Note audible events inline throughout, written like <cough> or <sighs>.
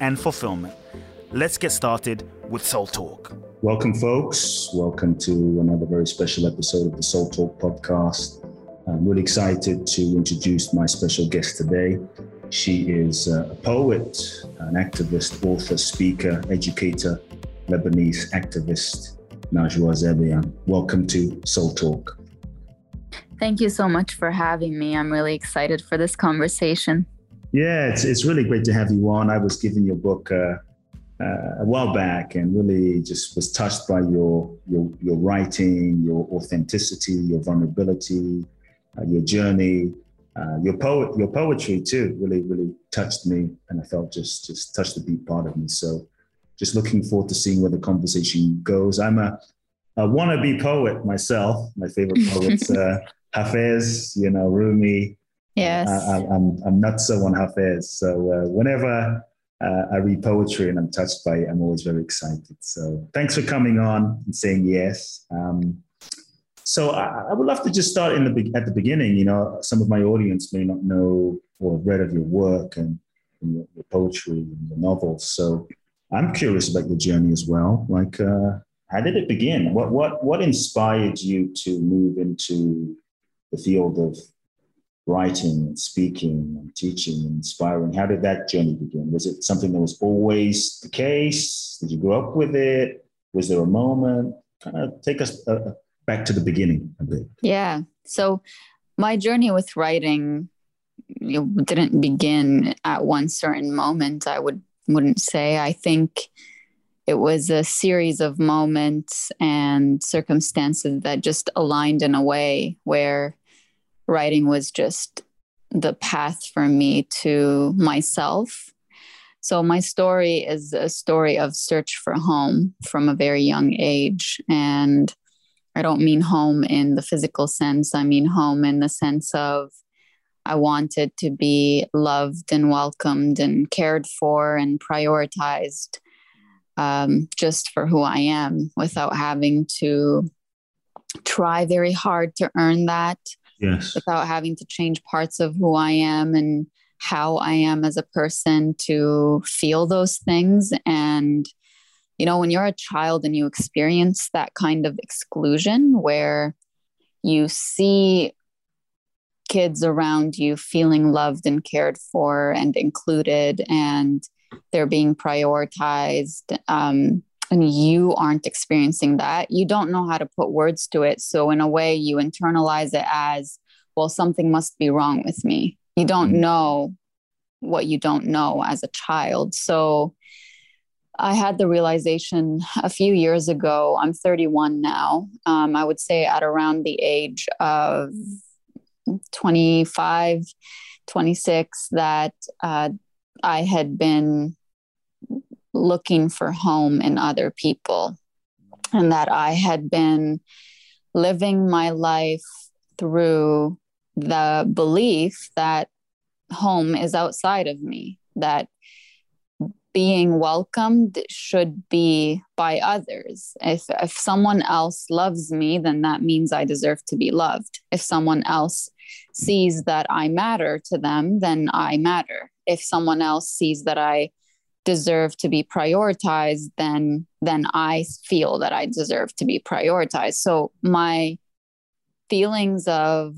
and fulfillment. Let's get started with Soul Talk. Welcome, folks. Welcome to another very special episode of the Soul Talk podcast. I'm really excited to introduce my special guest today. She is uh, a poet, an activist, author, speaker, educator, Lebanese activist, Najwa Zebian. Welcome to Soul Talk. Thank you so much for having me. I'm really excited for this conversation. Yeah, it's, it's really great to have you on. I was given your book uh, uh, a while back and really just was touched by your, your, your writing, your authenticity, your vulnerability, uh, your journey, uh, your poet, your poetry too, really, really touched me. And I felt just, just touched the deep part of me. So just looking forward to seeing where the conversation goes. I'm a, a wannabe poet myself. My favorite poets, <laughs> uh, Hafez, you know, Rumi. Yes. I, am I'm, I'm not so on Hafez. So uh, whenever uh, I read poetry and I'm touched by it, I'm always very excited. So thanks for coming on and saying yes. Um, so I, I, would love to just start in the at the beginning. You know, some of my audience may not know or have read of your work and, and your, your, poetry and your novels. So I'm curious about your journey as well. Like, uh, how did it begin? What what what inspired you to move into the field of writing and speaking and teaching and inspiring? How did that journey begin? Was it something that was always the case? Did you grow up with it? Was there a moment? Kind of take us uh, back to the beginning a bit. Yeah. So my journey with writing you know, didn't begin at one certain moment. I would wouldn't say. I think it was a series of moments and circumstances that just aligned in a way where writing was just the path for me to myself. So, my story is a story of search for home from a very young age. And I don't mean home in the physical sense, I mean home in the sense of I wanted to be loved and welcomed and cared for and prioritized um, just for who I am without having to try very hard to earn that. Yes. Without having to change parts of who I am and how I am as a person to feel those things. And, you know, when you're a child and you experience that kind of exclusion where you see kids around you feeling loved and cared for and included and they're being prioritized um, and you aren't experiencing that you don't know how to put words to it so in a way you internalize it as well something must be wrong with me you don't mm-hmm. know what you don't know as a child so I had the realization a few years ago. I'm 31 now. Um, I would say at around the age of 25, 26, that uh, I had been looking for home in other people and that I had been living my life through the belief that home is outside of me, that being welcomed should be by others. If, if someone else loves me, then that means I deserve to be loved. If someone else sees that I matter to them, then I matter. If someone else sees that I deserve to be prioritized, then then I feel that I deserve to be prioritized. So my feelings of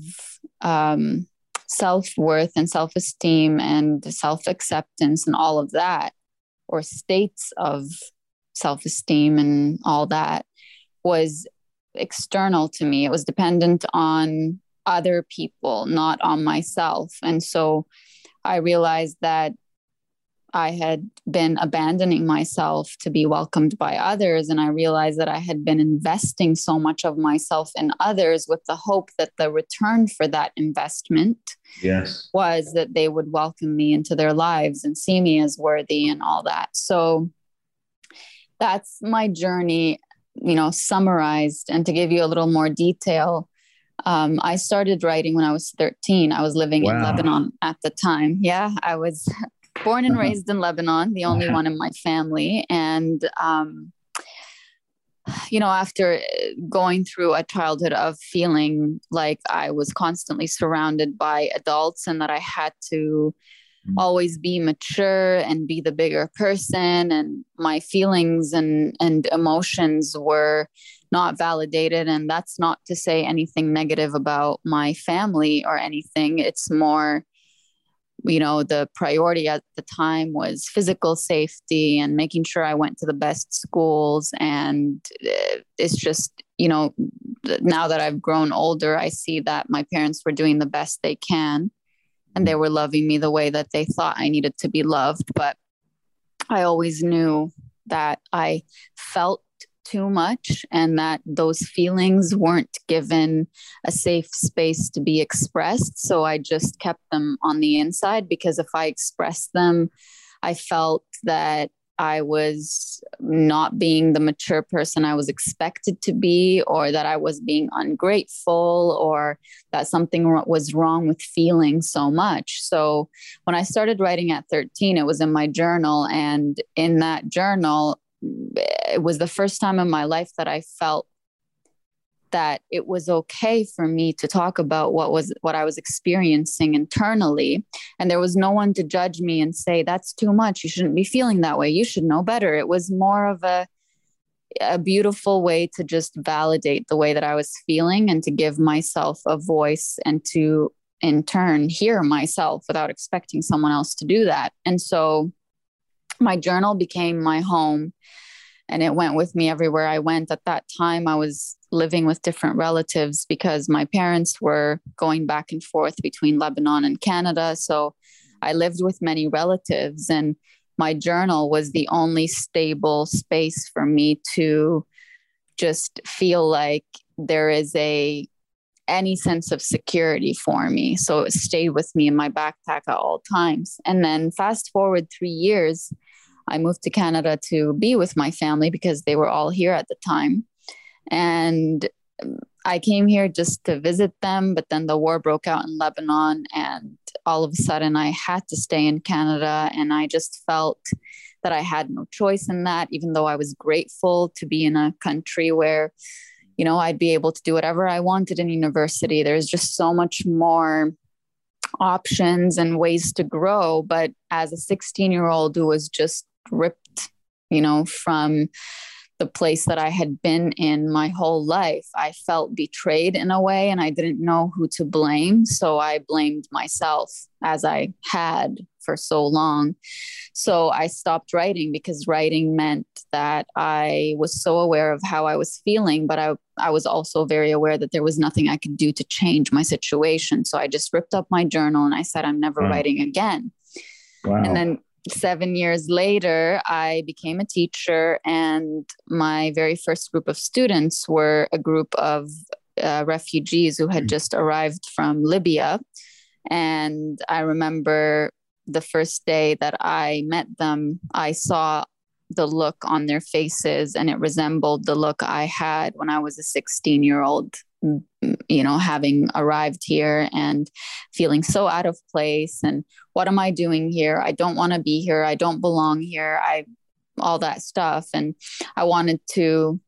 um, self worth and self esteem and self acceptance and all of that, or states of self esteem and all that, was external to me. It was dependent on other people, not on myself. And so I realized that I had been abandoning myself to be welcomed by others. And I realized that I had been investing so much of myself in others with the hope that the return for that investment yes. was that they would welcome me into their lives and see me as worthy and all that. So that's my journey, you know, summarized. And to give you a little more detail, um, I started writing when I was 13. I was living wow. in Lebanon at the time. Yeah, I was born and uh-huh. raised in Lebanon, the only uh-huh. one in my family. And, um, you know, after going through a childhood of feeling like I was constantly surrounded by adults and that I had to mm. always be mature and be the bigger person, and my feelings and, and emotions were not validated. And that's not to say anything negative about my family or anything. It's more you know the priority at the time was physical safety and making sure i went to the best schools. And it's just you know now that i've grown older i see that my parents were doing the best they can and they mm-hmm. were loving me the way that they thought i needed to be loved. But i always knew that i felt too much and that those feelings weren't given a safe space to be expressed. So I just kept them on the inside because if I expressed them, I felt that I was not being the mature person I was expected to be, or that I was being ungrateful, or that something was wrong with feeling so much. So, when I started writing at 13, it was in my journal. And in that journal, it was the first time in my life that I felt that it was okay for me to talk about what was what I was experiencing internally. And there was no one to judge me and say that's too much. You shouldn't be feeling that way. You should know better. It was more of a a beautiful way to just validate the way that I was feeling and to give myself a voice and to in turn hear myself without expecting someone else to do that. And so my journal became my home and it went with me everywhere I went. At that time, I was living with different relatives because my parents were going back and forth between Lebanon and Canada. So I lived with many relatives, and my journal was the only stable space for me to just feel like there is a any sense of security for me. So it stayed with me in my backpack at all times. And then fast forward three years, I moved to Canada to be with my family because they were all here at the time. And I came here just to visit them, but then the war broke out in Lebanon, and all of a sudden I had to stay in Canada. And I just felt that I had no choice in that, even though I was grateful to be in a country where, you know, I'd be able to do whatever I wanted in university. There's just so much more options and ways to grow. But as a 16 year old who was just ripped, you know, from the place that I had been in my whole life. I felt betrayed in a way and I didn't know who to blame. So I blamed myself as I had for so long. So I stopped writing because writing meant that I was so aware of how I was feeling, but I, I was also very aware that there was nothing I could do to change my situation. So I just ripped up my journal and I said, I'm never wow. writing again. Wow. And then seven years later, I became a teacher, and my very first group of students were a group of uh, refugees who had mm. just arrived from Libya. And I remember the first day that I met them, I saw the look on their faces, and it resembled the look I had when I was a 16 year old you know having arrived here and feeling so out of place and what am i doing here? I don't want to be here. I don't belong here. I all that stuff. And i wanted to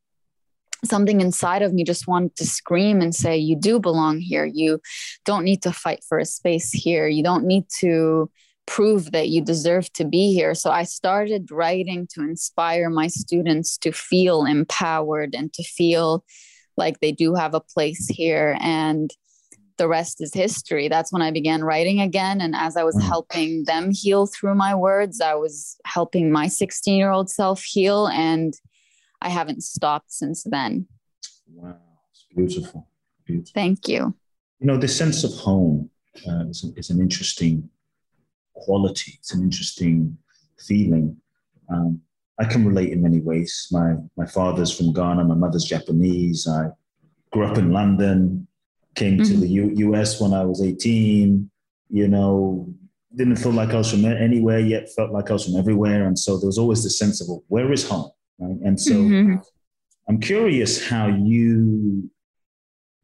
something inside of me just wanted to scream and say you do belong here. You don't need to fight for a space here. You don't need to prove that you deserve to be here. So i started writing to inspire my students to feel empowered and to feel like they do have a place here and the rest is history. That's when i began writing again. And as i was mm. helping them heal through my words i was helping my 16 year old self heal and i haven't stopped since then. Wow it's beautiful beautiful. Thank you. You know the sense of home uh, is, is an interesting quality. It's an interesting feeling. Um, I can relate in many ways. My my father's from Ghana, my mother's Japanese. I grew up in London, came mm-hmm. to the U- US when I was 18. You know, didn't feel like I was from anywhere yet, felt like I was from everywhere. And so there was always this sense of, well, where is home? Right? And so mm-hmm. I'm curious how you,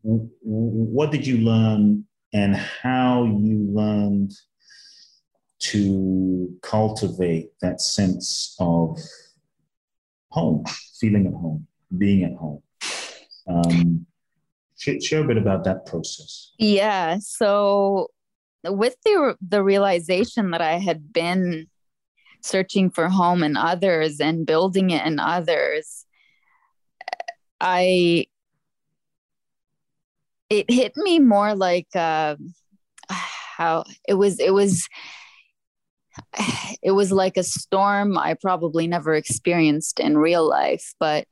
what did you learn and how you learned to cultivate that sense of home, feeling at home, being at home. Um, share a bit about that process. Yeah. So, with the the realization that I had been searching for home in others and building it in others, I it hit me more like uh, how it was. It was <sighs> it was like a storm I probably never experienced in real life, but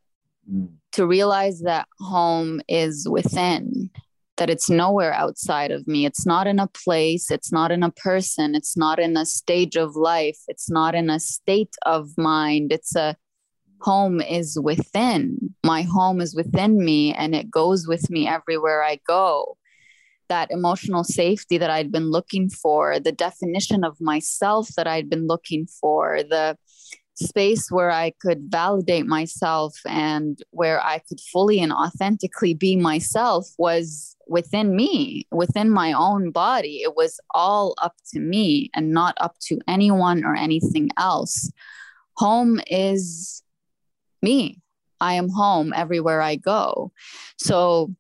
mm. to realize that home is within, that it's nowhere outside of me. It's not in a place, it's not in a person, it's not in a stage of life, it's not in a state of mind. It's a home is within. My home is within me and it goes with me everywhere I go that emotional safety that I'd been looking for, the definition of myself that I'd been looking for, the space where I could validate myself and where I could fully and authentically be myself was within me, within my own body. It was all up to me and not up to anyone or anything else. Home is me. I am home everywhere I go. So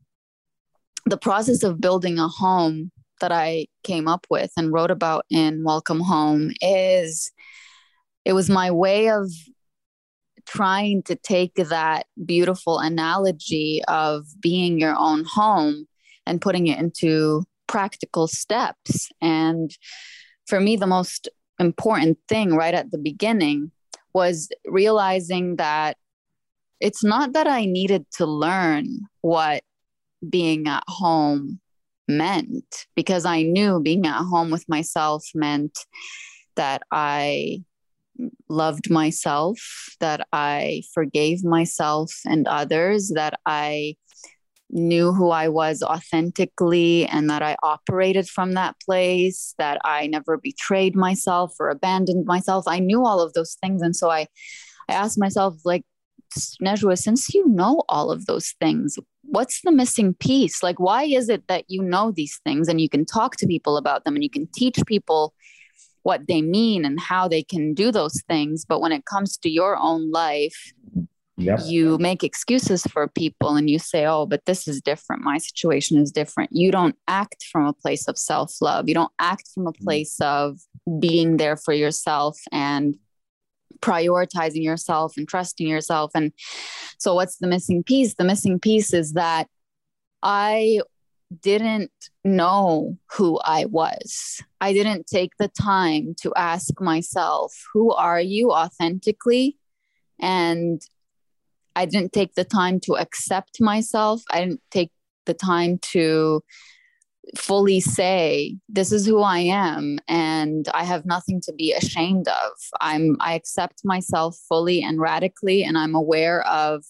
the process of building a home that I came up with and wrote about in Welcome Home is it was my way of trying to take that beautiful analogy of being your own home and putting it into practical steps. And for me, the most important thing right at the beginning was realizing that it's not that I needed to learn what being at home meant because I knew being at home with myself meant that I loved myself, that I forgave myself and others, that I knew who I was authentically and that I operated from that place, that I never betrayed myself or abandoned myself. I knew all of those things. And so I, I asked myself, like, Najwa, since you know all of those things, what's the missing piece? Like, why is it that you know these things and you can talk to people about them and you can teach people what they mean and how they can do those things? But when it comes to your own life, Yep. you make excuses for people and you say, oh, but this is different. My situation is different. You don't act from a place of self love. You don't act from a mm. place of being there for yourself and prioritizing yourself and trusting yourself. And so, what's the missing piece? The missing piece is that I didn't know who I was. I didn't take the time to ask myself, who are you authentically? And I didn't take the time to accept myself. I didn't take the time to fully say this is who i am and i have nothing to be ashamed of. I'm i accept myself fully and radically and i'm aware of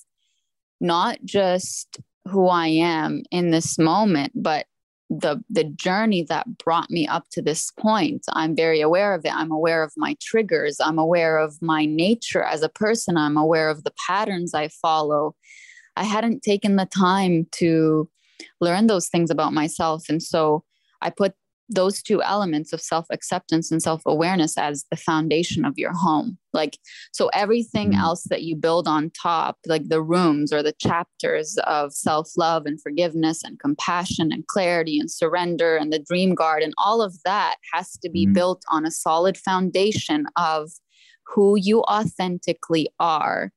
not just who i am in this moment but the the journey that brought me up to this point. I'm very aware of it. I'm aware of my triggers. I'm aware of my nature as a person. I'm aware of the patterns i follow. I hadn't taken the time to learn those things about myself. And so I put those two elements of self acceptance and self awareness as the foundation of your home. Like, so everything mm-hmm. else that you build on top, like the rooms or the chapters of self love and forgiveness and compassion and clarity and surrender and the dream garden, all of that has to be mm-hmm. built on a solid foundation of who you authentically are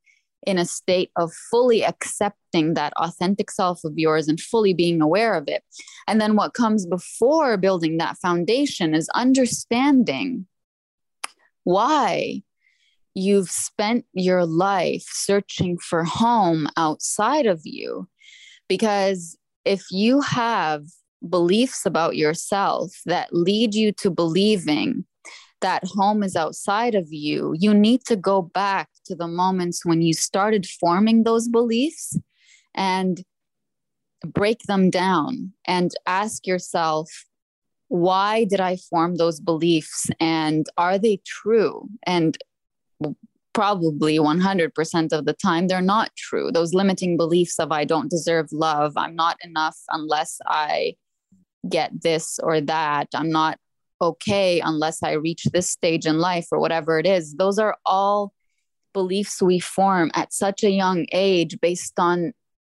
in a state of fully accepting that authentic self of yours and fully being aware of it. And then what comes before building that foundation is understanding why you've spent your life searching for home outside of you. Because if you have beliefs about yourself that lead you to believing that home is outside of you, you need to go back to the moments when you started forming those beliefs and break them down and ask yourself, why did I form those beliefs and are they true? And probably 100% of the time, they're not true. Those limiting beliefs of I don't deserve love, I'm not enough unless I get this or that, I'm not okay unless I reach this stage in life or whatever it is. Those are all beliefs we form at such a young age based on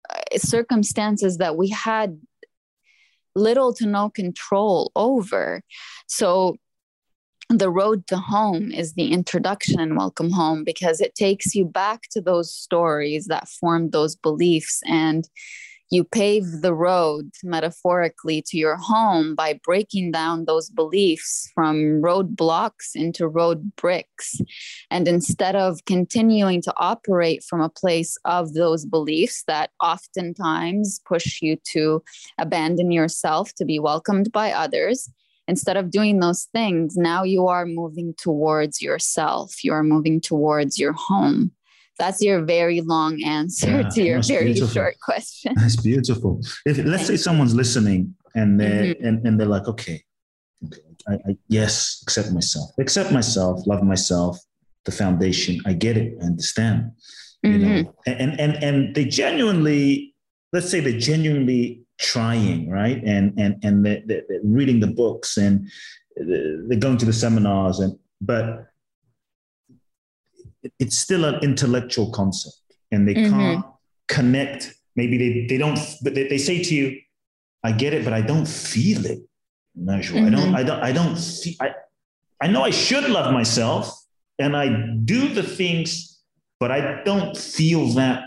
uh, circumstances that we had little to no control over. So, the road to home is the introduction and Welcome Home because it takes you back to those stories that formed those beliefs and you pave the road metaphorically to your home by breaking down those beliefs from road blocks into road bricks. And instead of continuing to operate from a place of those beliefs that oftentimes push you to abandon yourself to be welcomed by others, instead of doing those things, now you are moving towards yourself. You are moving towards your home that's your very long answer yeah, to your very beautiful. short question. That's beautiful. If let's say someone's listening and they're mm-hmm. and, and they're like, okay, okay I, I, yes, accept myself, accept myself, love myself, the foundation. I get it, I understand. You mm-hmm. know, and and and they genuinely, let's say they're genuinely trying, right? And and and they're, they're reading the books and they're going to the seminars and but it's still an intellectual concept and they mm-hmm. can't connect. Maybe they, they don't, but they, they, say to you, I get it, but I don't feel it. Mm-hmm. I don't. I don't, I don't see, I, I know I should love myself and I do the things, but I don't feel that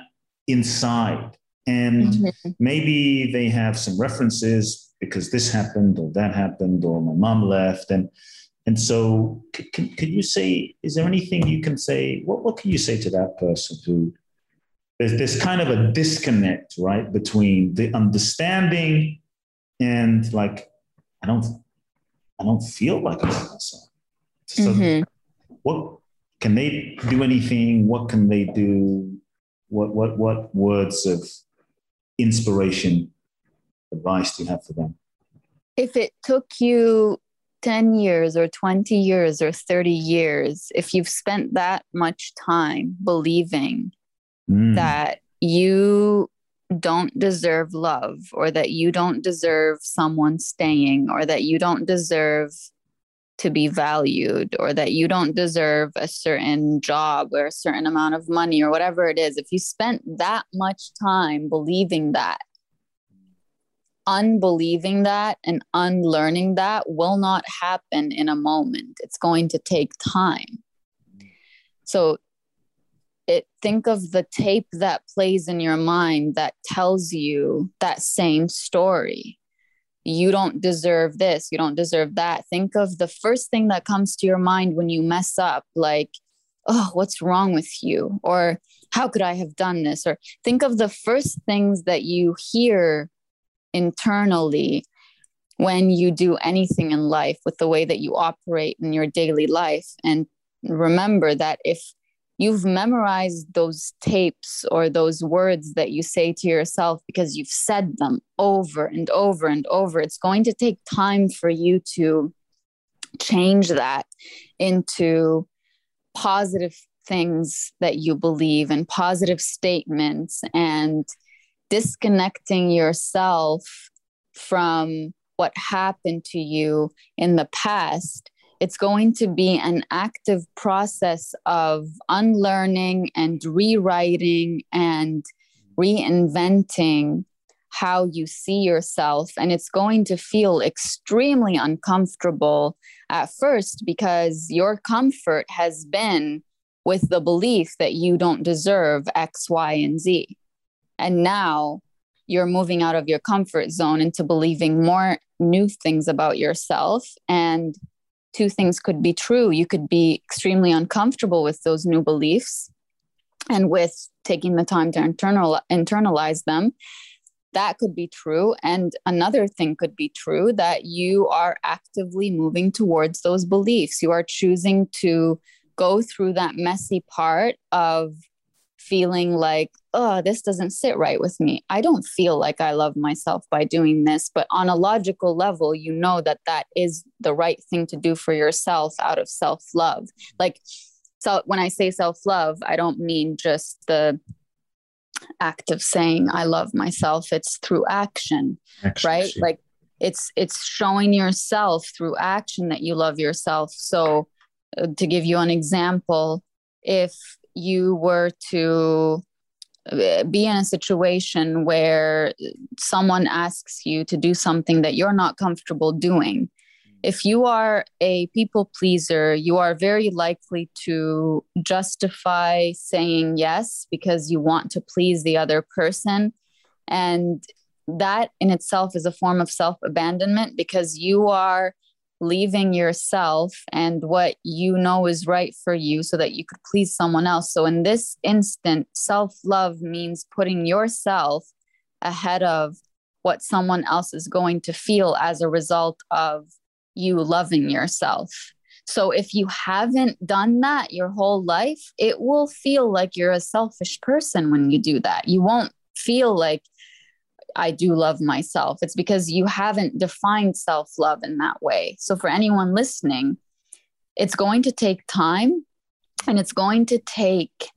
inside. And mm-hmm. maybe they have some references because this happened or that happened or my mom left. And and so, can, could you say, is there anything you can say? What, what can you say to that person who there's, there's kind of a disconnect, right, between the understanding and like, I don't, I don't feel like I'm myself. So, mm-hmm. what can they do? Anything? What can they do? What, what, what words of inspiration, advice do you have for them? If it took you 10 years or 20 years or 30 years, if you've spent that much time believing mm. that you don't deserve love or that you don't deserve someone staying or that you don't deserve to be valued or that you don't deserve a certain job or a certain amount of money or whatever it is, if you spent that much time believing that, unbelieving that and unlearning that will not happen in a moment. It's going to take time. So it think of the tape that plays in your mind that tells you that same story. You don't deserve this, you don't deserve that. Think of the first thing that comes to your mind when you mess up, like, oh, what's wrong with you? Or how could I have done this? Or think of the first things that you hear internally when you do anything in life with the way that you operate in your daily life. And remember that if you've memorized those tapes or those words that you say to yourself because you've said them over and over and over, it's going to take time for you to change that into positive things that you believe and positive statements and disconnecting yourself from what happened to you in the past, it's going to be an active process of unlearning and rewriting and reinventing how you see yourself. And it's going to feel extremely uncomfortable at first because your comfort has been with the belief that you don't deserve X, Y, and Z. And now you're moving out of your comfort zone into believing more new things about yourself. And two things could be true. You could be extremely uncomfortable with those new beliefs and with taking the time to internal, internalize them. that could be true. And another thing could be true that you are actively moving towards those beliefs. You are choosing to go through that messy part of feeling like, oh, this doesn't sit right with me. I don't feel like I love myself by doing this. But on a logical level, you know that that is the right thing to do for yourself out of self love. Like, so when I say self love, I don't mean just the act of saying I love myself. It's through action, action right? Like it's it's showing yourself through action that you love yourself. So uh, to give you an example, if you were to be in a situation where someone asks you to do something that you're not comfortable doing, mm. if you are a people pleaser, you are very likely to justify saying yes because you want to please the other person. And that in itself is a form of self abandonment because you are leaving yourself and what you know is right for you so that you could please someone else. So, in this instant, self love means putting yourself ahead of what someone else is going to feel as a result of you loving yourself. So if you haven't done that your whole life, it will feel like you're a selfish person when you do that. You won't feel like I do love myself. It's because you haven't defined self love in that way. So for anyone listening, it's going to take time and it's going to take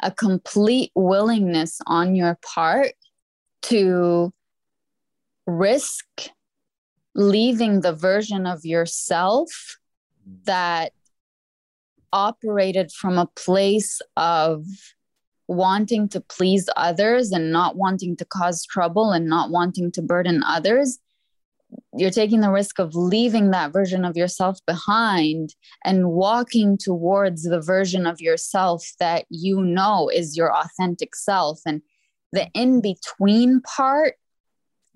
a complete willingness on your part to risk leaving the version of yourself that operated from a place of wanting to please others and not wanting to cause trouble and not wanting to burden others you're taking the risk of leaving that version of yourself behind and walking towards the version of yourself that you know is your authentic self and the in between part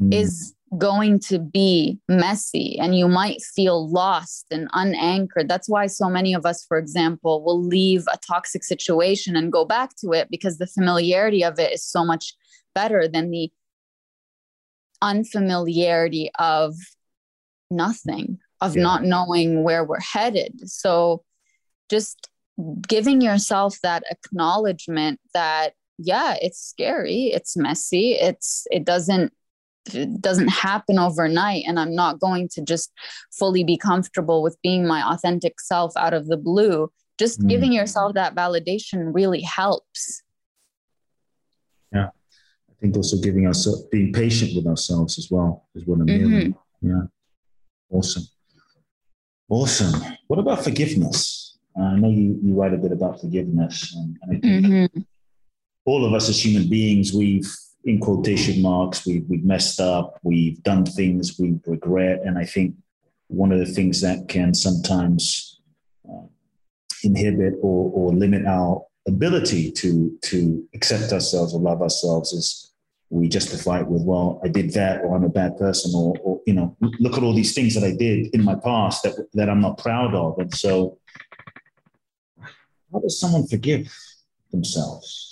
mm. is going to be messy and you might feel lost and unanchored. That's why so many of us, for example, will leave a toxic situation and go back to it because the familiarity of it is so much better than the unfamiliarity of nothing, of yeah. not knowing where we're headed. So just giving yourself that acknowledgement that yeah it's scary it's messy it's it doesn't it doesn't happen overnight and i'm not going to just fully be comfortable with being my authentic self out of the blue just mm. giving yourself that validation really helps. Yeah. I think also giving us being patient with ourselves as well is what i'm mm-hmm. yeah. Awesome. Awesome. What about forgiveness? Uh, i know you, you write a bit about forgiveness and, and i think mm-hmm. all of us as human beings we've in quotation marks, we, we've messed up, we've done things we regret. And I think one of the things that can sometimes uh, inhibit or, or limit our ability to, to accept ourselves or love ourselves is we justify it with, well, I did that, or I'm a bad person, or, or you know, look at all these things that I did in my past that, that I'm not proud of. And so, how does someone forgive themselves?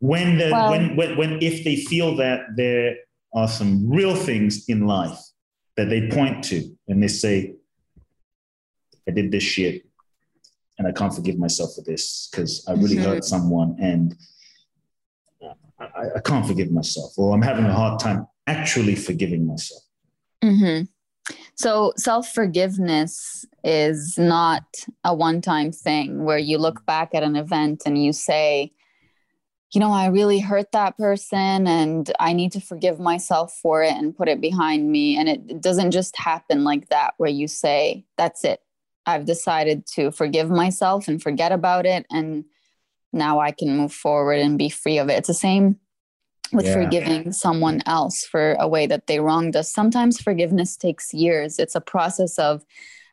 When the well, when, when when if they feel that there are some real things in life that they point to and they say i did this shit and i can't forgive myself for this because i really mm-hmm. hurt someone and I, I, can't forgive myself or i'm having a hard time actually forgiving myself mm-hmm. so self-forgiveness is not a one-time thing where you look back at an event and you say you know, I really hurt that person and I need to forgive myself for it and put it behind me. And it, it, doesn't just happen like that, where you say, that's it. I've decided to forgive myself and forget about it. And now I can move forward and be free of it. It's the same with yeah. forgiving someone else for a way that they wronged us. Sometimes forgiveness takes years. It's a process of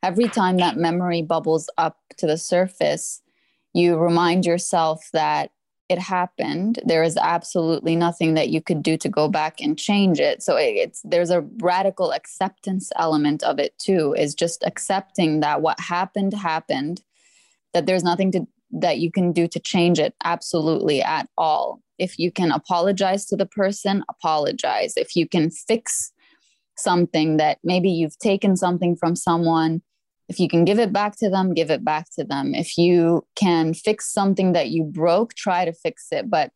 every time that memory bubbles up to the surface, you remind yourself that it happened there is absolutely nothing that you could do to go back and change it. So it's there's a radical acceptance element of it too is just accepting that what happened happened that there's nothing to that you can do to change it absolutely at all. If you can apologize to the person apologize. If you can fix something that maybe you've taken something from someone if you can give it back to them give it back to them if you can fix something that you broke try to fix it but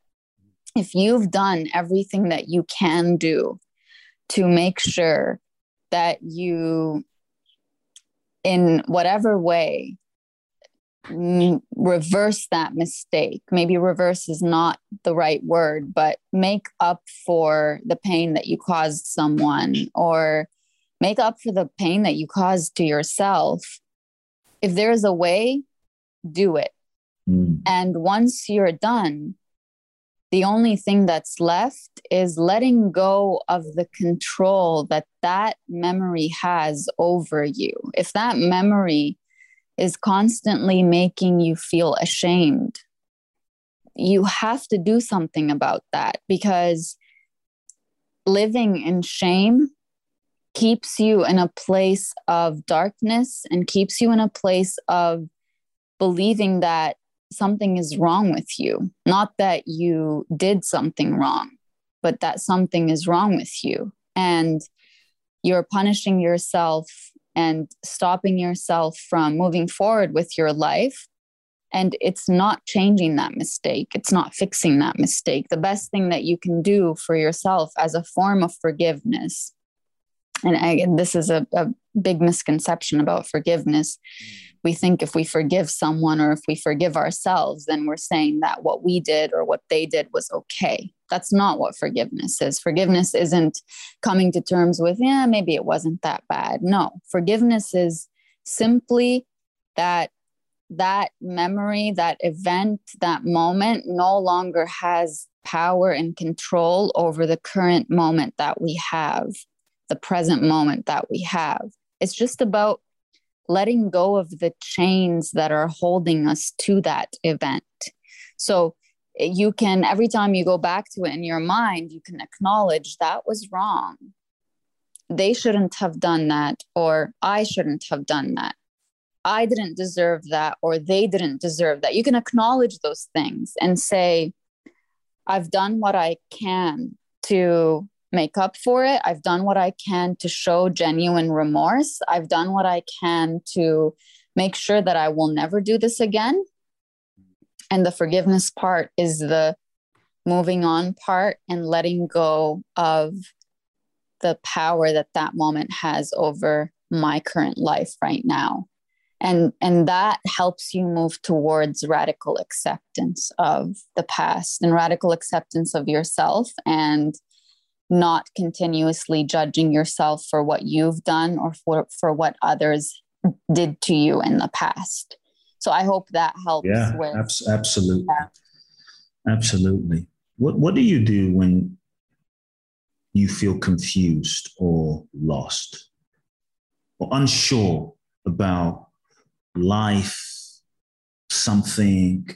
if you've done everything that you can do to make sure that you in whatever way reverse that mistake. Maybe reverse is not the right word, but make up for the pain that you caused someone or make up for the pain that you caused to yourself. If there's a way, do it. Mm. And once you're done, the only thing that's left is letting go of the control that that memory has over you. If that memory is constantly making you feel ashamed, you have to do something about that because living in shame keeps you in a place of darkness and keeps you in a place of believing that something is wrong with you. Not that you did something wrong, but that something is wrong with you. And you're punishing yourself and stopping yourself from moving forward with your life. And it's not changing that mistake. It's not fixing that mistake. The best thing that you can do for yourself as a form of forgiveness, and I, this is a, a big misconception about forgiveness. Mm we think if we forgive someone or if we forgive ourselves, then we're saying that what we did or what they did was okay. That's not what forgiveness is. Forgiveness isn't coming to terms with, yeah, maybe it wasn't that bad. No, forgiveness is simply that that memory, that event, that moment no longer has power and control over the current moment that we have, the present moment that we have. It's just about letting go of the chains that are holding us to that event. So you can, every time you go back to it in your mind, you can acknowledge that was wrong. They shouldn't have done that, or I shouldn't have done that. I didn't deserve that, or they didn't deserve that. You can acknowledge those things and say, I've done what I can to make up for it. I've done what I can to show genuine remorse. I've done what I can to make sure that I will never do this again. And the forgiveness part is the moving on part and letting go of the power that that moment has over my current life right now and and that helps you move towards radical acceptance of the past and radical acceptance of yourself and not continuously judging yourself for what you've done or for, for what others did to you in the past. So I hope that helps. Yeah, with, abs- absolutely. Yeah. Absolutely. What, what do you do when you feel confused or lost or unsure about life, something,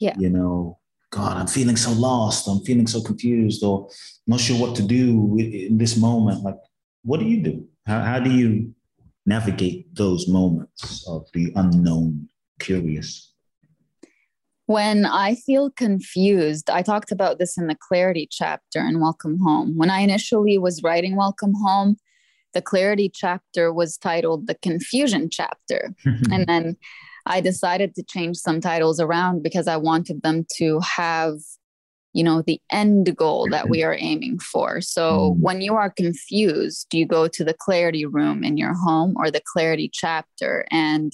yeah. you know, God, I'm feeling so lost. I'm feeling so confused, or not sure what to do in this moment. Like, what do you do? How, how do you navigate those moments of the unknown, curious? When I feel confused, I talked about this in the clarity chapter in Welcome Home. When I initially was writing Welcome Home, the clarity chapter was titled the confusion chapter. <laughs> and then I decided to change some titles around because I wanted them to have, you know, the end goal that we are aiming for. So mm. when you are confused, you go to the clarity room in your home or the clarity chapter. And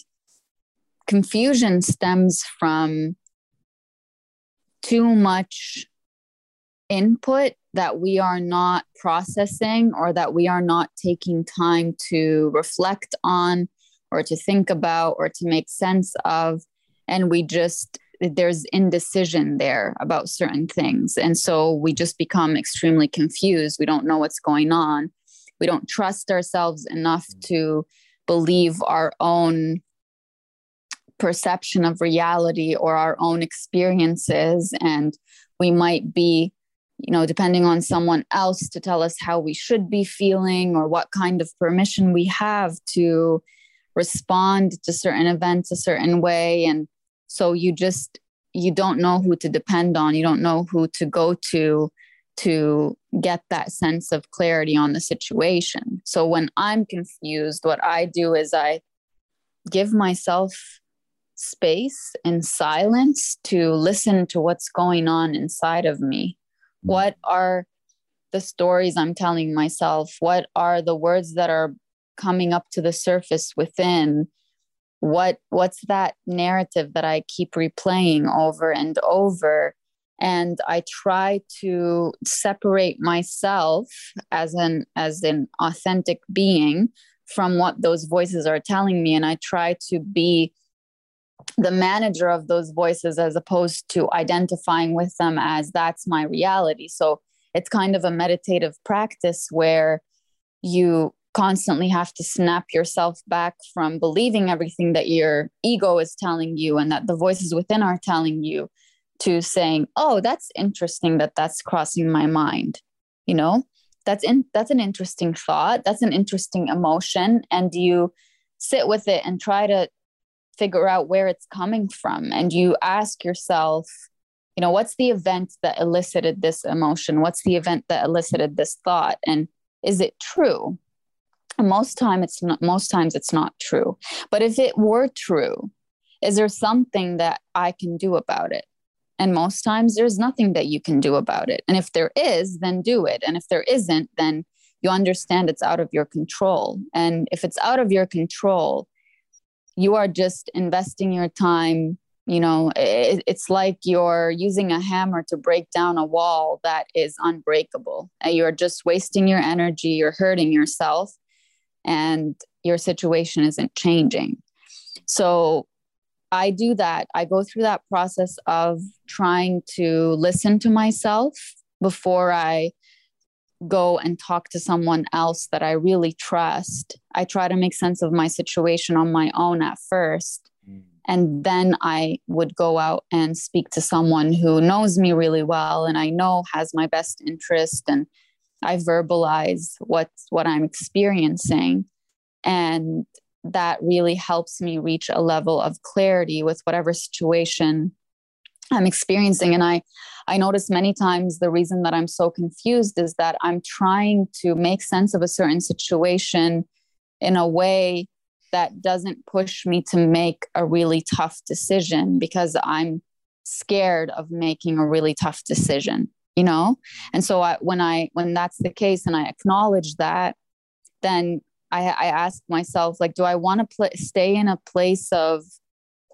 confusion stems from too much input that we are not processing or that we are not taking time to reflect on or to think about or to make sense of. And we just, there's indecision there about certain things. And so we just become extremely confused. We don't know what's going on. We don't trust ourselves enough mm. to believe our own perception of reality or our own experiences. And we might be you know, depending on someone else to tell us how we should be feeling or what kind of permission we have to respond to certain events a certain way. And so you just you don't know who to depend on. You don't know who to go to to get that sense of clarity on the situation. So when i'm confused what i do is i give myself space and silence to listen to what's going on inside of me. Mm. what are the stories i'm telling myself? What are the words that are coming up to the surface within what what's that narrative that i keep replaying over and over? And i try to separate myself as an as an authentic being from what those voices are telling me. And i try to be the manager of those voices as opposed to identifying with them as that's my reality. So it's kind of a meditative practice where you constantly have to snap yourself back from believing everything that your ego is telling you and that the voices within are telling you to saying oh that's interesting that that's crossing my mind you know? That's in that's an interesting thought. That's an interesting emotion. And you sit with it and try to figure out where it's coming from. And you ask yourself you know what's the event that elicited this emotion? What's the event that elicited this thought? And is it true most time it's not most times it's not true. But if it were true is there something that i can do about it? And most times there's nothing that you can do about it. And if there is then do it. And if there isn't then you understand it's out of your control. And if it's out of your control you are just investing your time you know it, it's like you're using a hammer to break down a wall that is unbreakable. And you're just wasting your energy you're hurting yourself and your situation isn't changing. So I do that. I go through that process of trying to listen to myself before I go and talk to someone else that I really trust. I try to make sense of my situation on my own at first. Mm. And then I would go out and speak to someone who knows me really well and I know has my best interest and I verbalize what's what I'm experiencing. And that really helps me reach a level of clarity with whatever situation I'm experiencing. And I I notice many times the reason that I'm so confused is that I'm trying to make sense of a certain situation in a way that doesn't push me to make a really tough decision because I'm scared of making a really tough decision you know? And so I, when i when that's the case and i acknowledge that then i i ask myself like do i want to pl- stay in a place of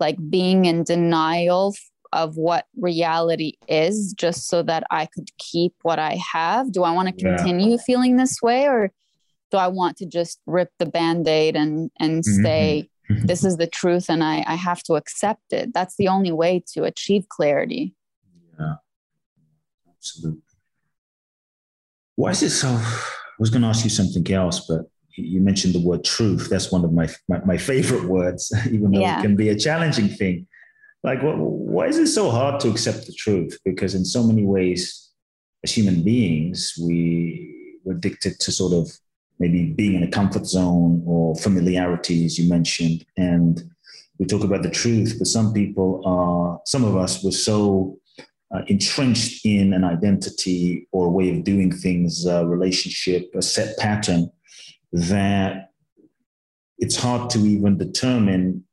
like being in denial of what reality is just so that i could keep what i have? Do i want to continue yeah. feeling this way or do i want to just rip the band-aid and and mm-hmm. say this is the truth and I, I have to accept it that's the only way to achieve clarity. Yeah Absolutely. Why is it so? I was going to ask you something else, but you mentioned the word truth. That's one of my my, my favorite words, <laughs> even though yeah. it can be a challenging thing. Like, what, why is it so hard to accept the truth? Because in so many ways, as human beings, we we're addicted to sort of maybe being in a comfort zone or familiarity, as you mentioned, and we talk about the truth. But some people are, some of us were so uh, entrenched in an identity or way of doing things, a relationship, a set pattern, that it's hard to even determine.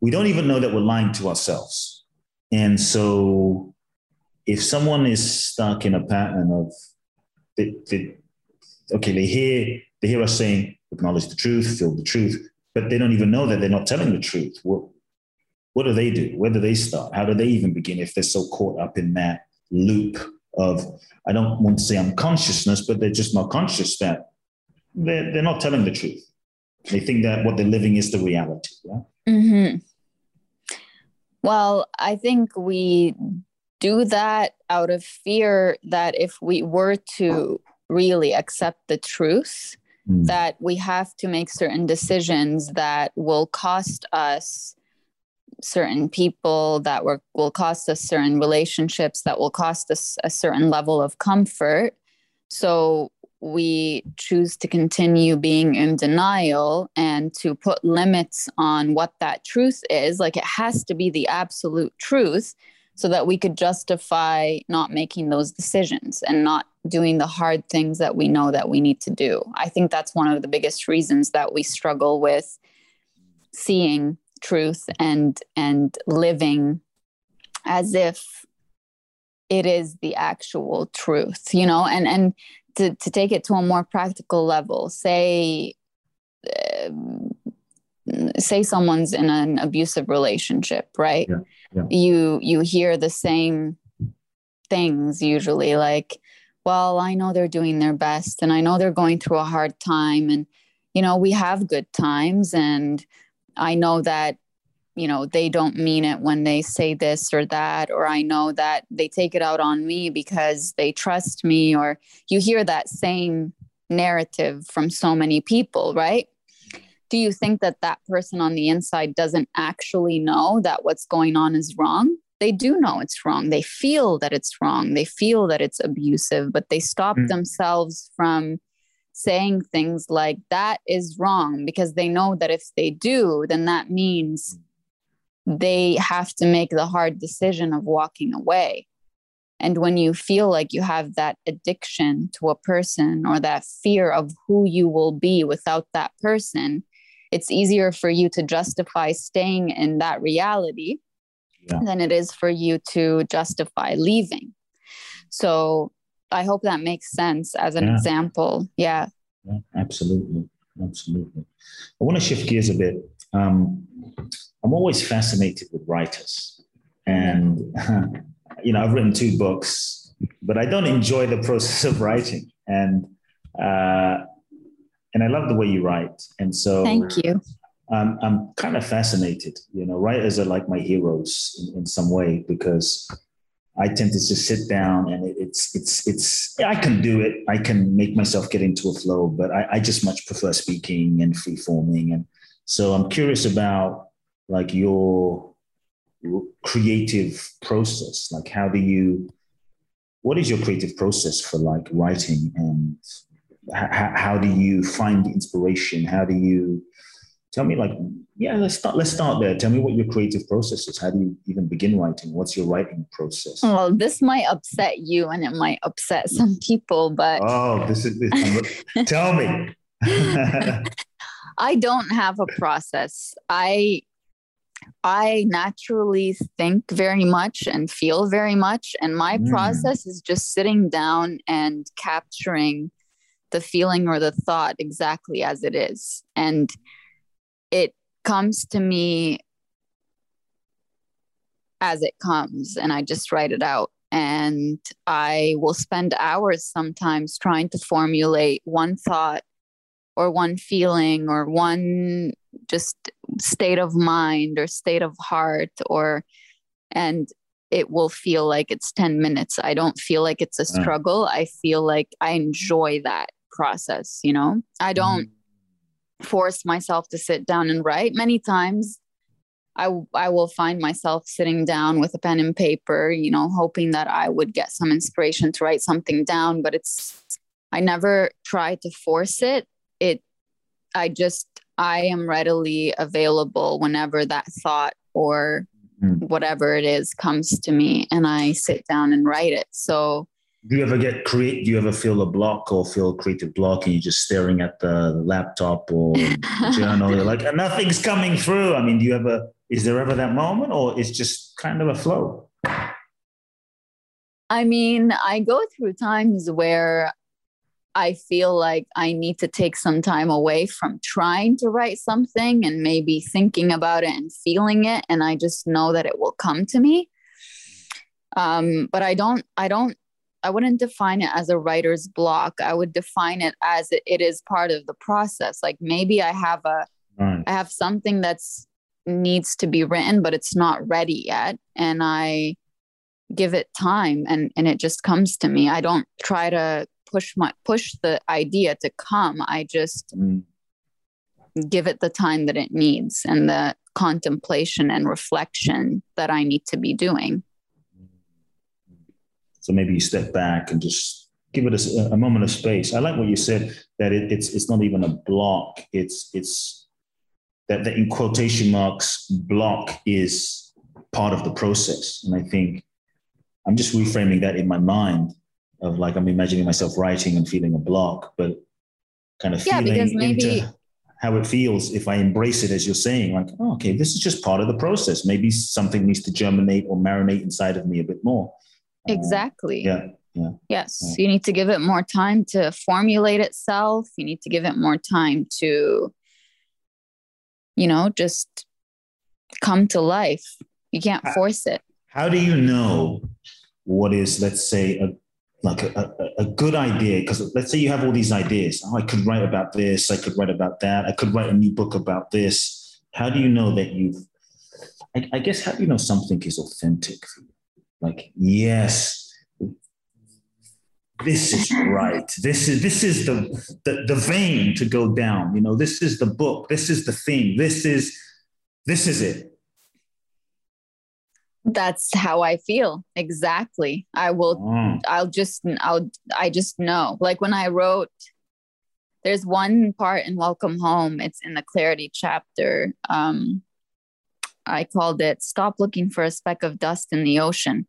We don't even know that we're lying to ourselves. And so, if someone is stuck in a pattern of, they, they, okay, they hear, they hear us saying, acknowledge the truth, feel the truth, but they don't even know that they're not telling the truth. What do they do? Where do they start? How do they even begin if they're so caught up in that loop of, I don't want to say unconsciousness, but they're just not conscious that they're, they're not telling the truth. They think that what they're living is the reality. Yeah? Mm-hmm. Well, I think we do that out of fear that if we were to really accept the truth, mm. that we have to make certain decisions that will cost us certain people that were, will cost us certain relationships that will cost us a certain level of comfort so we choose to continue being in denial and to put limits on what that truth is, like it has to be the absolute truth so that we could justify not making those decisions and not doing the hard things that we know that we need to do. I think that's one of the biggest reasons that we struggle with seeing truth and and living as if it is the actual truth you know and and to, to take it to a more practical level say uh, say someone's in an abusive relationship right yeah, yeah. you you hear the same things usually like well i know they're doing their best and i know they're going through a hard time and you know we have good times and i know that you know they don't mean it when they say this or that or i know that they take it out on me because they trust me or you hear that same narrative from so many people right? Do you think that that person on the inside doesn't actually know that what's going on is wrong? They do know it's wrong. They feel that it's wrong. They feel that it's abusive but they stop mm. themselves from saying things like that is wrong because they know that if they do then that means they have to make the hard decision of walking away. And when you feel like you have that addiction to a person or that fear of who you will be without that person, it's easier for you to justify staying in that reality yeah. than it is for you to justify leaving. So I hope that makes sense as an yeah. example. Yeah. yeah. Absolutely. Absolutely. I want to shift gears a bit. Um, I'm always fascinated with writers. And, <laughs> you know, I've written two books, but I don't enjoy the <laughs> process of writing. And, uh, and I love the way you write. And so, thank you. I'm, I'm kind of fascinated. You know, writers are like my heroes in, in some way because I tend to just sit down and it, it's it's it's I can do it. I can make myself get into a flow, but I, I just much prefer speaking and free forming. And so I'm curious about like your creative process like how do you what is your creative process for like writing and h- how do you find inspiration how do you tell me like yeah let's start let's start there tell me what your creative process is how do you even begin writing what's your writing process well this might upset you and it might upset some people but oh this is this tell me <laughs> i don't have a process i I naturally think very much and feel very much. And my mm. process is just sitting down and capturing the feeling or the thought exactly as it is. And comes to me as it comes, and I just write it out. And I will spend hours sometimes trying to formulate one thought or one feeling or one just state of mind or state of heart or and it will feel like it's 10 minutes i don't feel like it's a mm. struggle i feel like i enjoy that process you know i don't mm-hmm. Force myself to sit down and write many times I, I will find myself sitting down with a pen and paper, you know, hoping that I would get some inspiration to write something down. But it's, I never try to force it. It, I just I am readily available whenever that thought or mm. whatever it is comes to me and I sit down and write it. So do you ever get create do you ever feel a block or feel a creative block and you're just staring at the laptop or <laughs> journal you're like nothing's coming through i mean do you ever is there ever that moment or it's just kind of a flow i mean i go through times where I feel like I need to take some time away from trying to write something and maybe thinking about it and feeling it. And I just know that it will come to me. Um, but I don't, I don't, I wouldn't define it as a writer's block. I would define it as it, it is part of the process. Like maybe I have a, right. I have something that's needs to be written, but it's not ready yet. And I give it time and, and it just comes to me. I don't try to push my push the idea to come i just mm. give it the time that it needs and the contemplation and reflection that i need to be doing so maybe you step back and just give it a, a, moment of space. I like what you said that it, it's it's not even a block. It's it's that the in quotation marks block is part of the process, and I think I'm just reframing that in my mind of like I'm imagining myself writing and feeling a block, but kind of yeah, maybe- into how it feels if I embrace it as you're saying, like, oh, okay, this is just part of the process. Maybe something needs to germinate or marinate inside of me a bit more. Exactly. Uh, yeah. Yeah. Yes. Yeah. You need to give it more time to formulate itself. You need to give it more time to, you know, just come to life. You can't force it. How do you know what is, let's say, a like a, a, a good idea because let's say you have all these ideas oh, i could write about this i could write about that i could write a new book about this how do you know that you've i, I guess how do you know something is authentic like yes. This is right. This is this is the, the the vein to go down. You know this is the book. This is the theme. This is this is it. That's how i feel. Exactly. I will mm. i'll just i'll i just know. Like when i wrote there's one part in welcome home. It's in the clarity chapter. Um i called it stop looking for a speck of dust in the ocean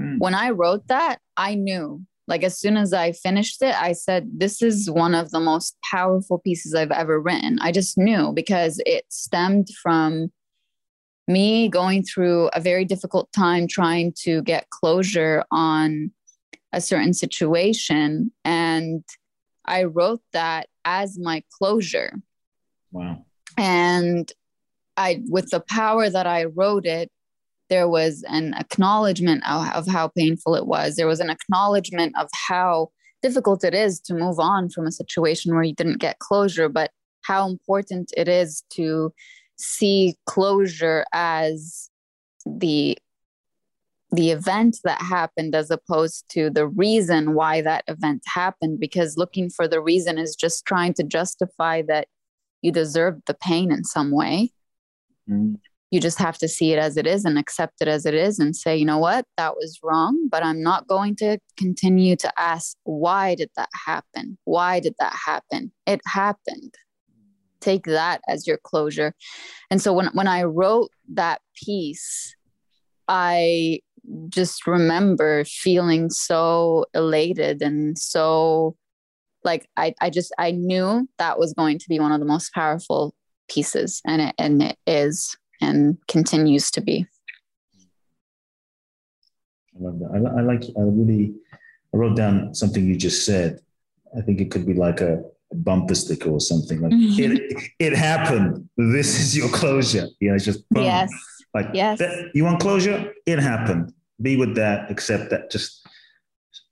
mm. when i wrote that i knew like as soon as i finished it i said this is one of the most powerful pieces i've ever written i just knew because it stemmed from me going through a very difficult time trying to get closure on a certain situation. And I wrote that as my closure. Wow. And I, with the power that I wrote it, there was an acknowledgement of, of how painful it was. There was an acknowledgement of how difficult it is to move on from a situation where you didn't get closure, but how important it is to see closure as the the event that happened as opposed to the reason why that event happened because looking for the reason is just trying to justify that you deserve the pain in some way mm. You just have to see it as it is and accept it as it is and say you know what? That was wrong but i'm not going to continue to ask why did that happen? Why did that happen? It happened. Take that as your closure. And so when when i wrote that piece i just remember feeling so elated and so like i i just i knew that was going to be one of the most powerful pieces and it and it is and continues to be. I love that. I, I like i really i wrote down something you just said. I think it could be like a bumper sticker or something like mm-hmm. it, it happened. This is your closure. You know it's just boom. yes. Like yes. That, you want closure? It happened. Be with that. Accept that. Just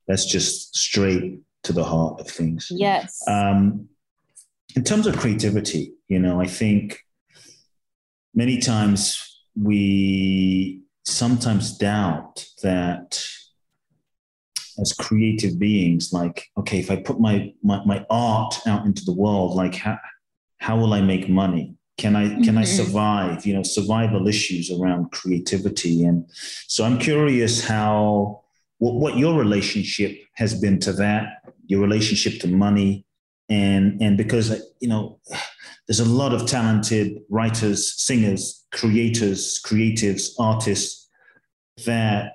that's just straight to the heart of things. Yes. Um in terms of creativity you know i think many times we sometimes doubt that as creative beings like okay if i put my, my my art out into the world like how how will i make money? Can i can mm-hmm. i survive? You know survival issues around creativity. And so i'm curious how what, what your relationship has been to that your relationship to money. And and because you know there's a lot of talented writers singers creators creatives artists that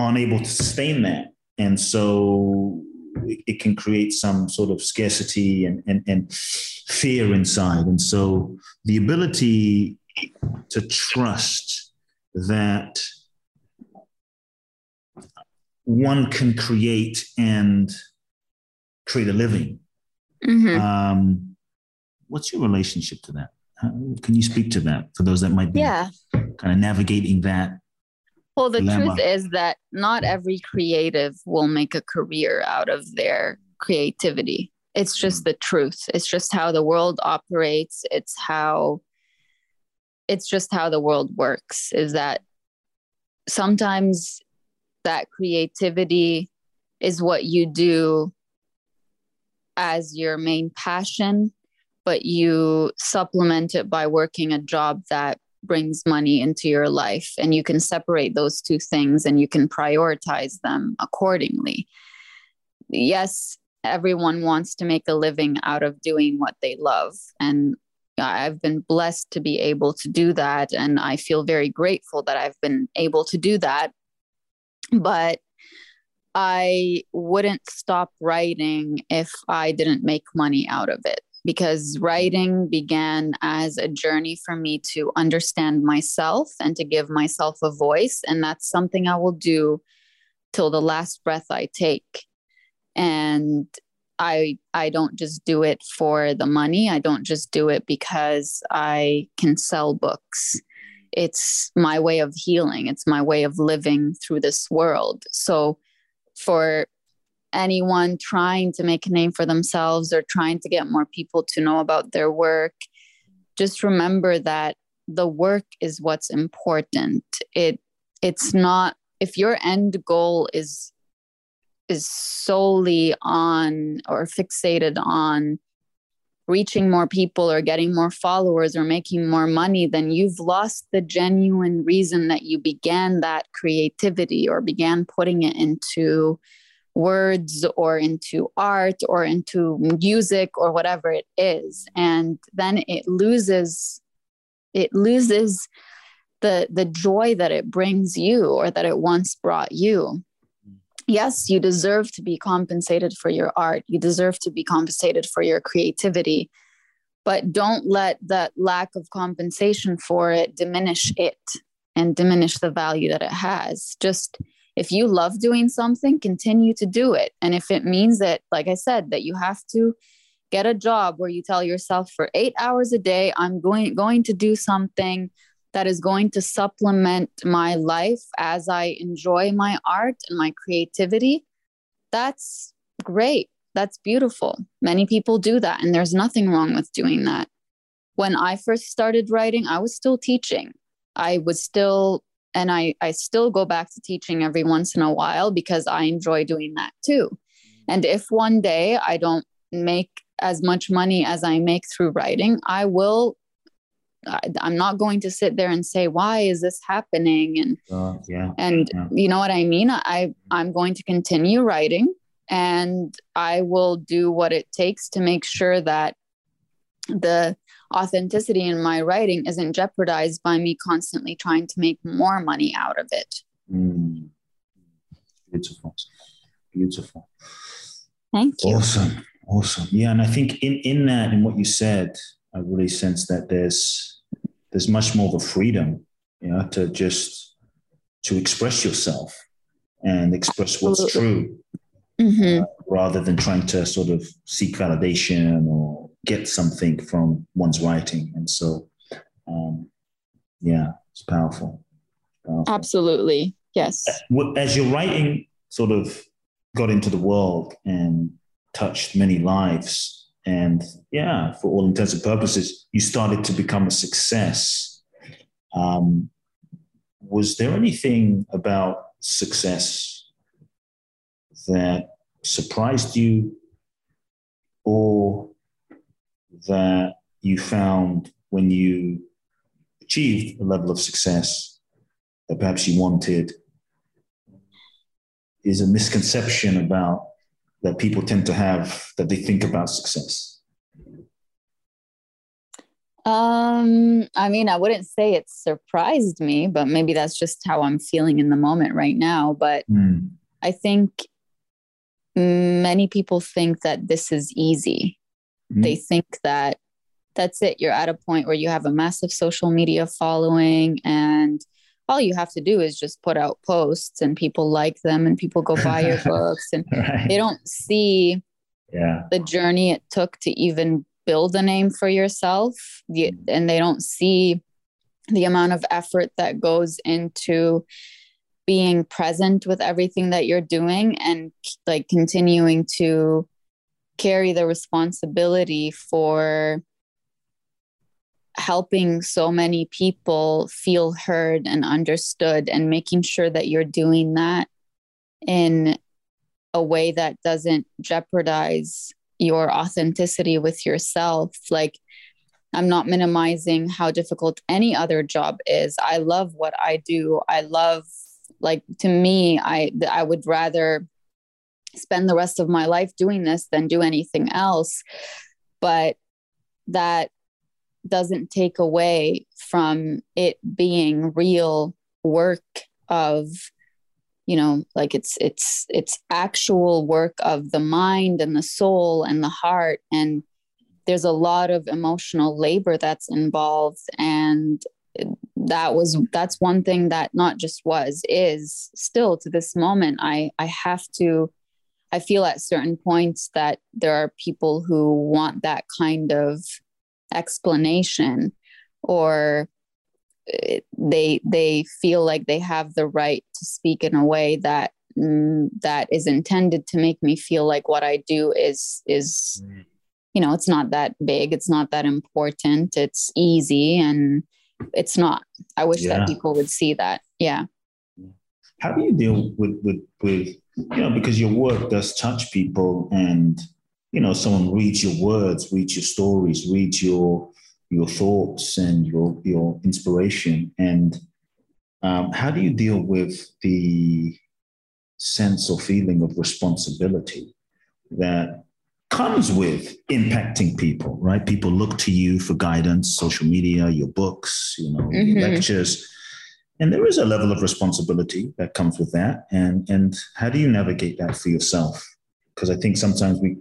aren't able to sustain that. And so it, can create some sort of scarcity and, and, and fear inside. And so the ability to trust that one can create and create a living. Mm-hmm. Um, what's your relationship to that? How, can you speak to that for those that might be yeah. kind of navigating that well, the dilemma. truth is that not every creative will make a career out of their creativity. It's just mm. the truth. It's just how the world operates. It's how it's just how the world works is that sometimes that creativity is what you do as your main passion, but you supplement it by working a job that brings money into your life and you can separate those two things and you can prioritize them accordingly yes, everyone wants to make a living out of doing what they love. And I've been blessed to be able to do that. And I feel very grateful that I've been able to do that. But I wouldn't stop writing if I didn't make money out of it because writing began as a journey for me to understand myself and to give myself a voice. And that's something I will do till the last breath I take. And I I don't just do it for the money. I don't just do it because I can sell books. It's my way of healing. It's my way of living through this world. So for anyone trying to make a name for themselves or trying to get more people to know about their work, just remember that the work is what's important. It it's not if your end goal is is solely on or fixated on reaching more people or getting more followers or making more money, then you've lost the genuine reason that you began that creativity or began putting it into words or into art or into music or whatever it is. And then it loses it loses the the joy that it brings you or that it once brought you. Yes you deserve to be compensated for your art. You deserve to be compensated for your creativity but don't let that lack of compensation for it diminish it and diminish the value that it has. Just if you love doing something, continue to do it. And if it means that, like I said, that you have to get a job where you tell yourself for eight hours a day, I'm going going to do something that is going to supplement my life as I enjoy my art and my creativity, that's great. That's beautiful. Many people do that, and there's nothing wrong with doing that. When I first started writing, I was still teaching. I was still and I, I still go back to teaching every once in a while because I enjoy doing that too. And if one day I don't make as much money as I make through writing, I will. I'm not going to sit there and say why is this happening and uh, yeah, and yeah. you know what I mean. I I'm going to continue writing and I will do what it takes to make sure that the authenticity in my writing isn't jeopardized by me constantly trying to make more money out of it. Mm. Beautiful. Beautiful. Thank you. Awesome. Awesome. Yeah. And I think in, in that, in what you said, I really sense that there's there's much more of a freedom, you know, to just to express yourself and express what's true Mm-hmm. uh, rather than trying to sort of seek validation or get something from one's writing. And so, um, yeah, it's powerful. powerful. Absolutely. Yes. As your writing sort of got into the world and touched many lives, and yeah, for all intents and purposes, you started to become a success. Um, was there anything about success that surprised you or that you found when you achieved a level of success that perhaps you wanted is a misconception about that people tend to have that they think about success Um, I mean, I wouldn't say it surprised me, but maybe that's just how I'm feeling in the moment right now. But Mm. I think many people think that this is easy. Mhm. They think that that's it. You're at a point where you have a massive social media following, and all you have to do is just put out posts, and people like them, and people go buy your <laughs> books, and right they don't see yeah the journey it took to even build a name for yourself and they don't see the amount of effort that goes into being present with everything that you're doing and like continuing to carry the responsibility for helping so many people feel heard and understood and making sure that you're doing that in a way that doesn't jeopardize your authenticity with yourself. Like i'm not minimizing how difficult any other job is. I love what i do. I love like to me i i would rather spend the rest of my life doing this than do anything else. But that doesn't take away from it being real work of you know like it's it's it's actual work of the mind and the soul and the heart and there's a lot of emotional labor that's involved and that was that's one thing that not just was is still to this moment i i have to i feel at certain points that there are people who want that kind of explanation or eh, they they feel like they have the right to speak in a way that mm, that is intended to make me feel like what I do is is mm. you know it's not that big it's not that important it's easy and it's not I wish yeah. that people would see that yeah how do you deal with with with you know because your work does touch people and you know someone reads your words reads your stories reads your your thoughts and your your inspiration. And um, how do you deal with the sense or feeling of responsibility that comes with impacting people right? People look to you for guidance social media your books you know mm-hmm. your lectures and there is a level of responsibility that comes with that and and how do you navigate that for yourself because i think sometimes we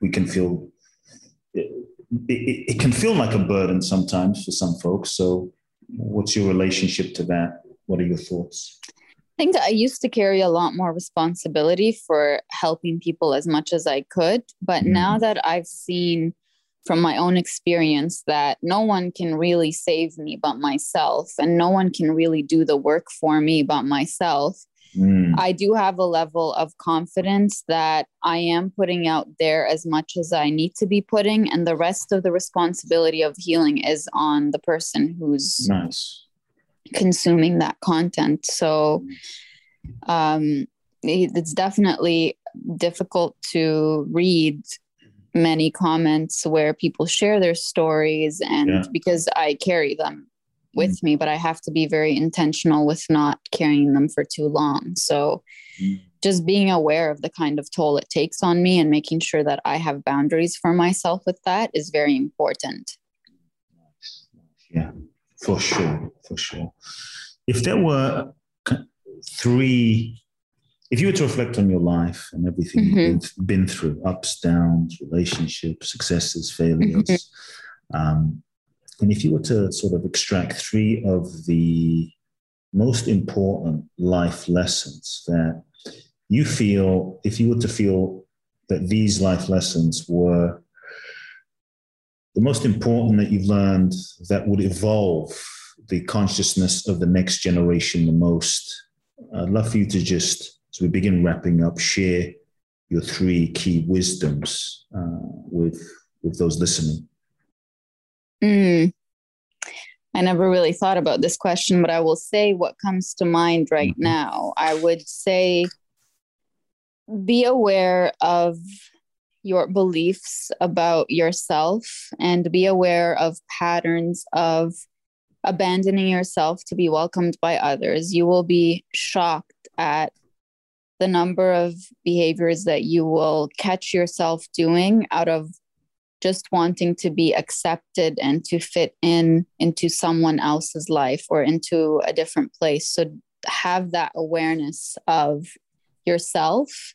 we can feel it, it, it, can feel like a burden sometimes for some folks. So, what's your relationship to that? What are your thoughts? I think I used to carry a lot more responsibility for helping people as much as I could. But mm. now that I've seen from my own experience that no one can really save me but myself, and no one can really do the work for me but myself, Mm. I do have a level of confidence that I am putting out there as much as I need to be putting, and the rest of the responsibility of healing is on the person who's nice. consuming that content. So, um, it's definitely difficult to read many comments where people share their stories and yeah. because I carry them with mm. me, but I have to be very intentional with not carrying them for too long. So mm. just being aware of the kind of toll it takes on me and making sure that I have boundaries for myself with that is very important. Yeah, for sure, for sure. If there were three, if you were to reflect on your life and everything mm-hmm. you've been through, ups, downs, relationships, successes, failures, mm-hmm. um, and if you were to sort of extract three of the most important life lessons that you feel, if you were to feel that these life lessons were the most important that you've learned that would evolve the consciousness of the next generation the most, I'd love for you to just, as we begin wrapping up, share your three key wisdoms uh, with with those listening. Mm. I never really thought about this question, but I will say what comes to mind right mm-hmm. now. I would say be aware of your beliefs about yourself and be aware of patterns of abandoning yourself to be welcomed by others. You will be shocked at the number of behaviors that you will catch yourself doing out of just wanting to be accepted and to fit in into someone else's life or into a different place so have that awareness of yourself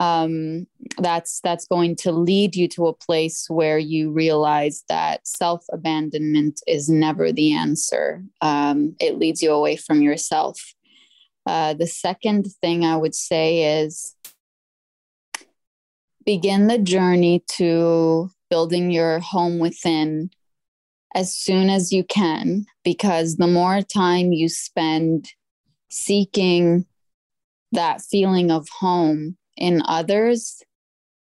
um, that's that's going to lead you to a place where you realize that self abandonment is never the answer. Um, it leads you away from yourself. Uh, the second thing I would say is begin the journey to building your home within as soon as you can, because the more time you spend seeking that feeling of home in others,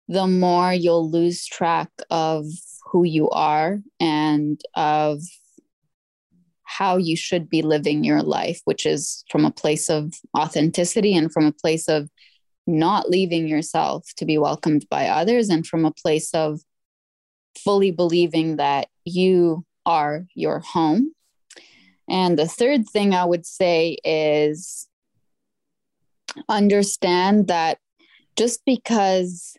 the more you'll lose track of who you are and of how you should be living your life, which is from a place of authenticity and from a place of not leaving yourself to be welcomed by others and from a place of fully believing that you are your home. And the third thing I would say is understand that just because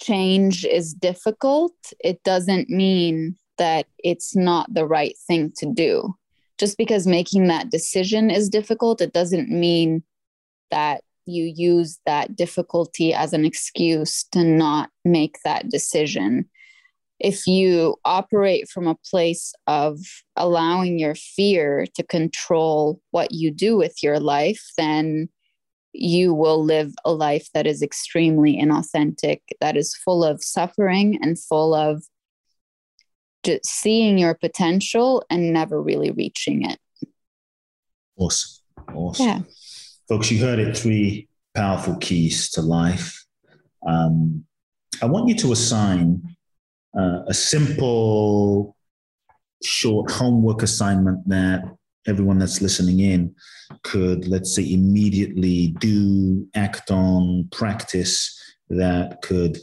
change is difficult, it doesn't mean that it's not the right thing to do. Just because making that decision is difficult, it doesn't mean that you use that difficulty as an excuse to not make that decision. If you operate from a place of allowing your fear to control what you do with your life, then you will live a life that is extremely inauthentic, that is full of suffering and full of just seeing your potential and never really reaching it. Awesome. Awesome. Yeah. Folks, you heard it three powerful keys to life. Um, I want you to assign uh, a simple, short homework assignment that everyone that's listening in could, let's say, immediately do, act on, practice that could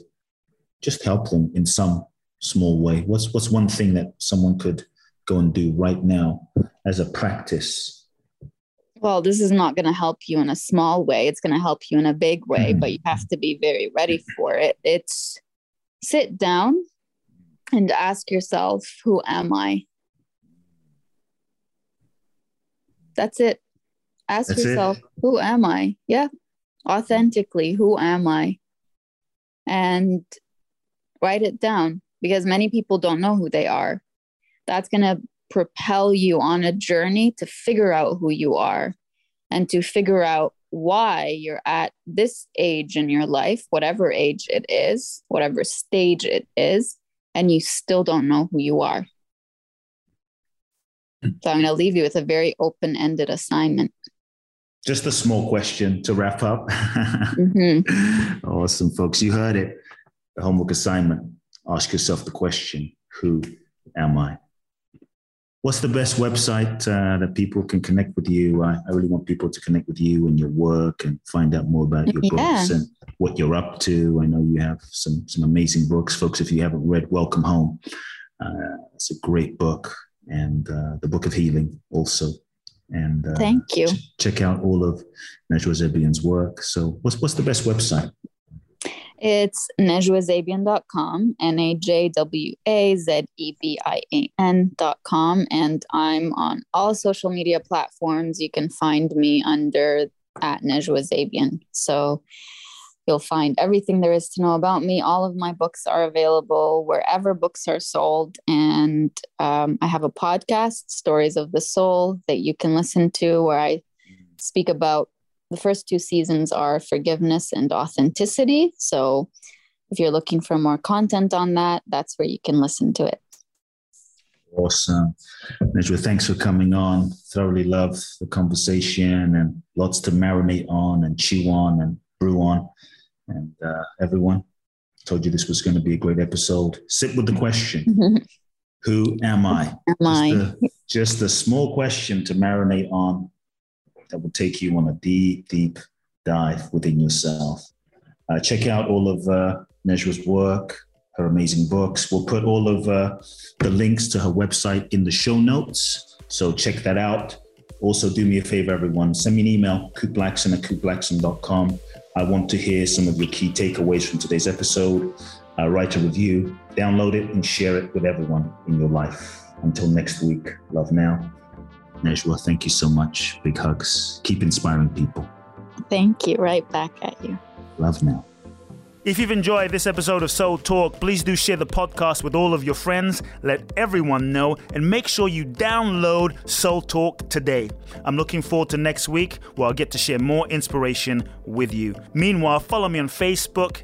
just help them in some small way? What's what's one thing that someone could go and do right now as a practice? Well, this is not going to help you in a small way. It's going to help you in a big way, mm-hmm. but you have to be very ready for it. It's sit down and ask yourself, who am I? That's it. Ask That's yourself, it. who am I? Yeah. Authentically, who am I? And write it down because many people don't know who they are. That's going to propel you on a journey to figure out who you are and to figure out why you're at this age in your life, whatever age it is, whatever stage it is, and you still don't know who you are. So I'm going to leave you with a very open ended assignment. Just a small question to wrap up. <laughs> mm-hmm. Awesome, folks. You heard it. The homework assignment ask yourself the question who am I? What's the best website uh, that people can connect with you? I, I, really want people to connect with you and your work and find out more about your yeah. books and what you're up to. I know you have some some amazing books, folks. If you haven't read Welcome Home, uh, it's a great book, and uh, the Book of Healing also. And uh, thank you. Ch- check out all of Najwa Zebian's work. So, what's what's the best website? It's najwazebian.com, N A J W A Z E B I A N.com. And I'm on all social media platforms. You can find me under at Najwa Zebian. So you'll find everything there is to know about me. All of my books are available wherever books are sold. And um, I have a podcast, Stories of the Soul, that you can listen to where I speak about the first two seasons are forgiveness and authenticity. So if you're looking for more content on that, that's where you can listen to it. Awesome. Najwa, thanks for coming on. Thoroughly loved the conversation and lots to marinate on and chew on and brew on. And uh, everyone, told you this was going to be a great episode. Sit with the question <laughs> Who am I? Am just? A, just a small question to marinate on that will take you on a deep, deep dive within yourself. Uh, check out all of uh, Najwa's work, her amazing books. We'll put all of uh, the links to her website in the show notes. So check that out. Also, do me a favor, everyone. Send me an email, kuteblackson at kuteblackson.com. I want to hear some of your key takeaways from today's episode. Uh, write a review, download it, and share it with everyone in your life. Until next week, love now. Najwa, thank you so much. Big hugs. Keep inspiring people. Thank you. Right back at you. Love now. If you've enjoyed this episode of Soul Talk, please do share the podcast with all of your friends, let everyone know, and make sure you download Soul Talk today. I'm looking forward to next week where I'll get to share more inspiration with you. Meanwhile, follow me on Facebook,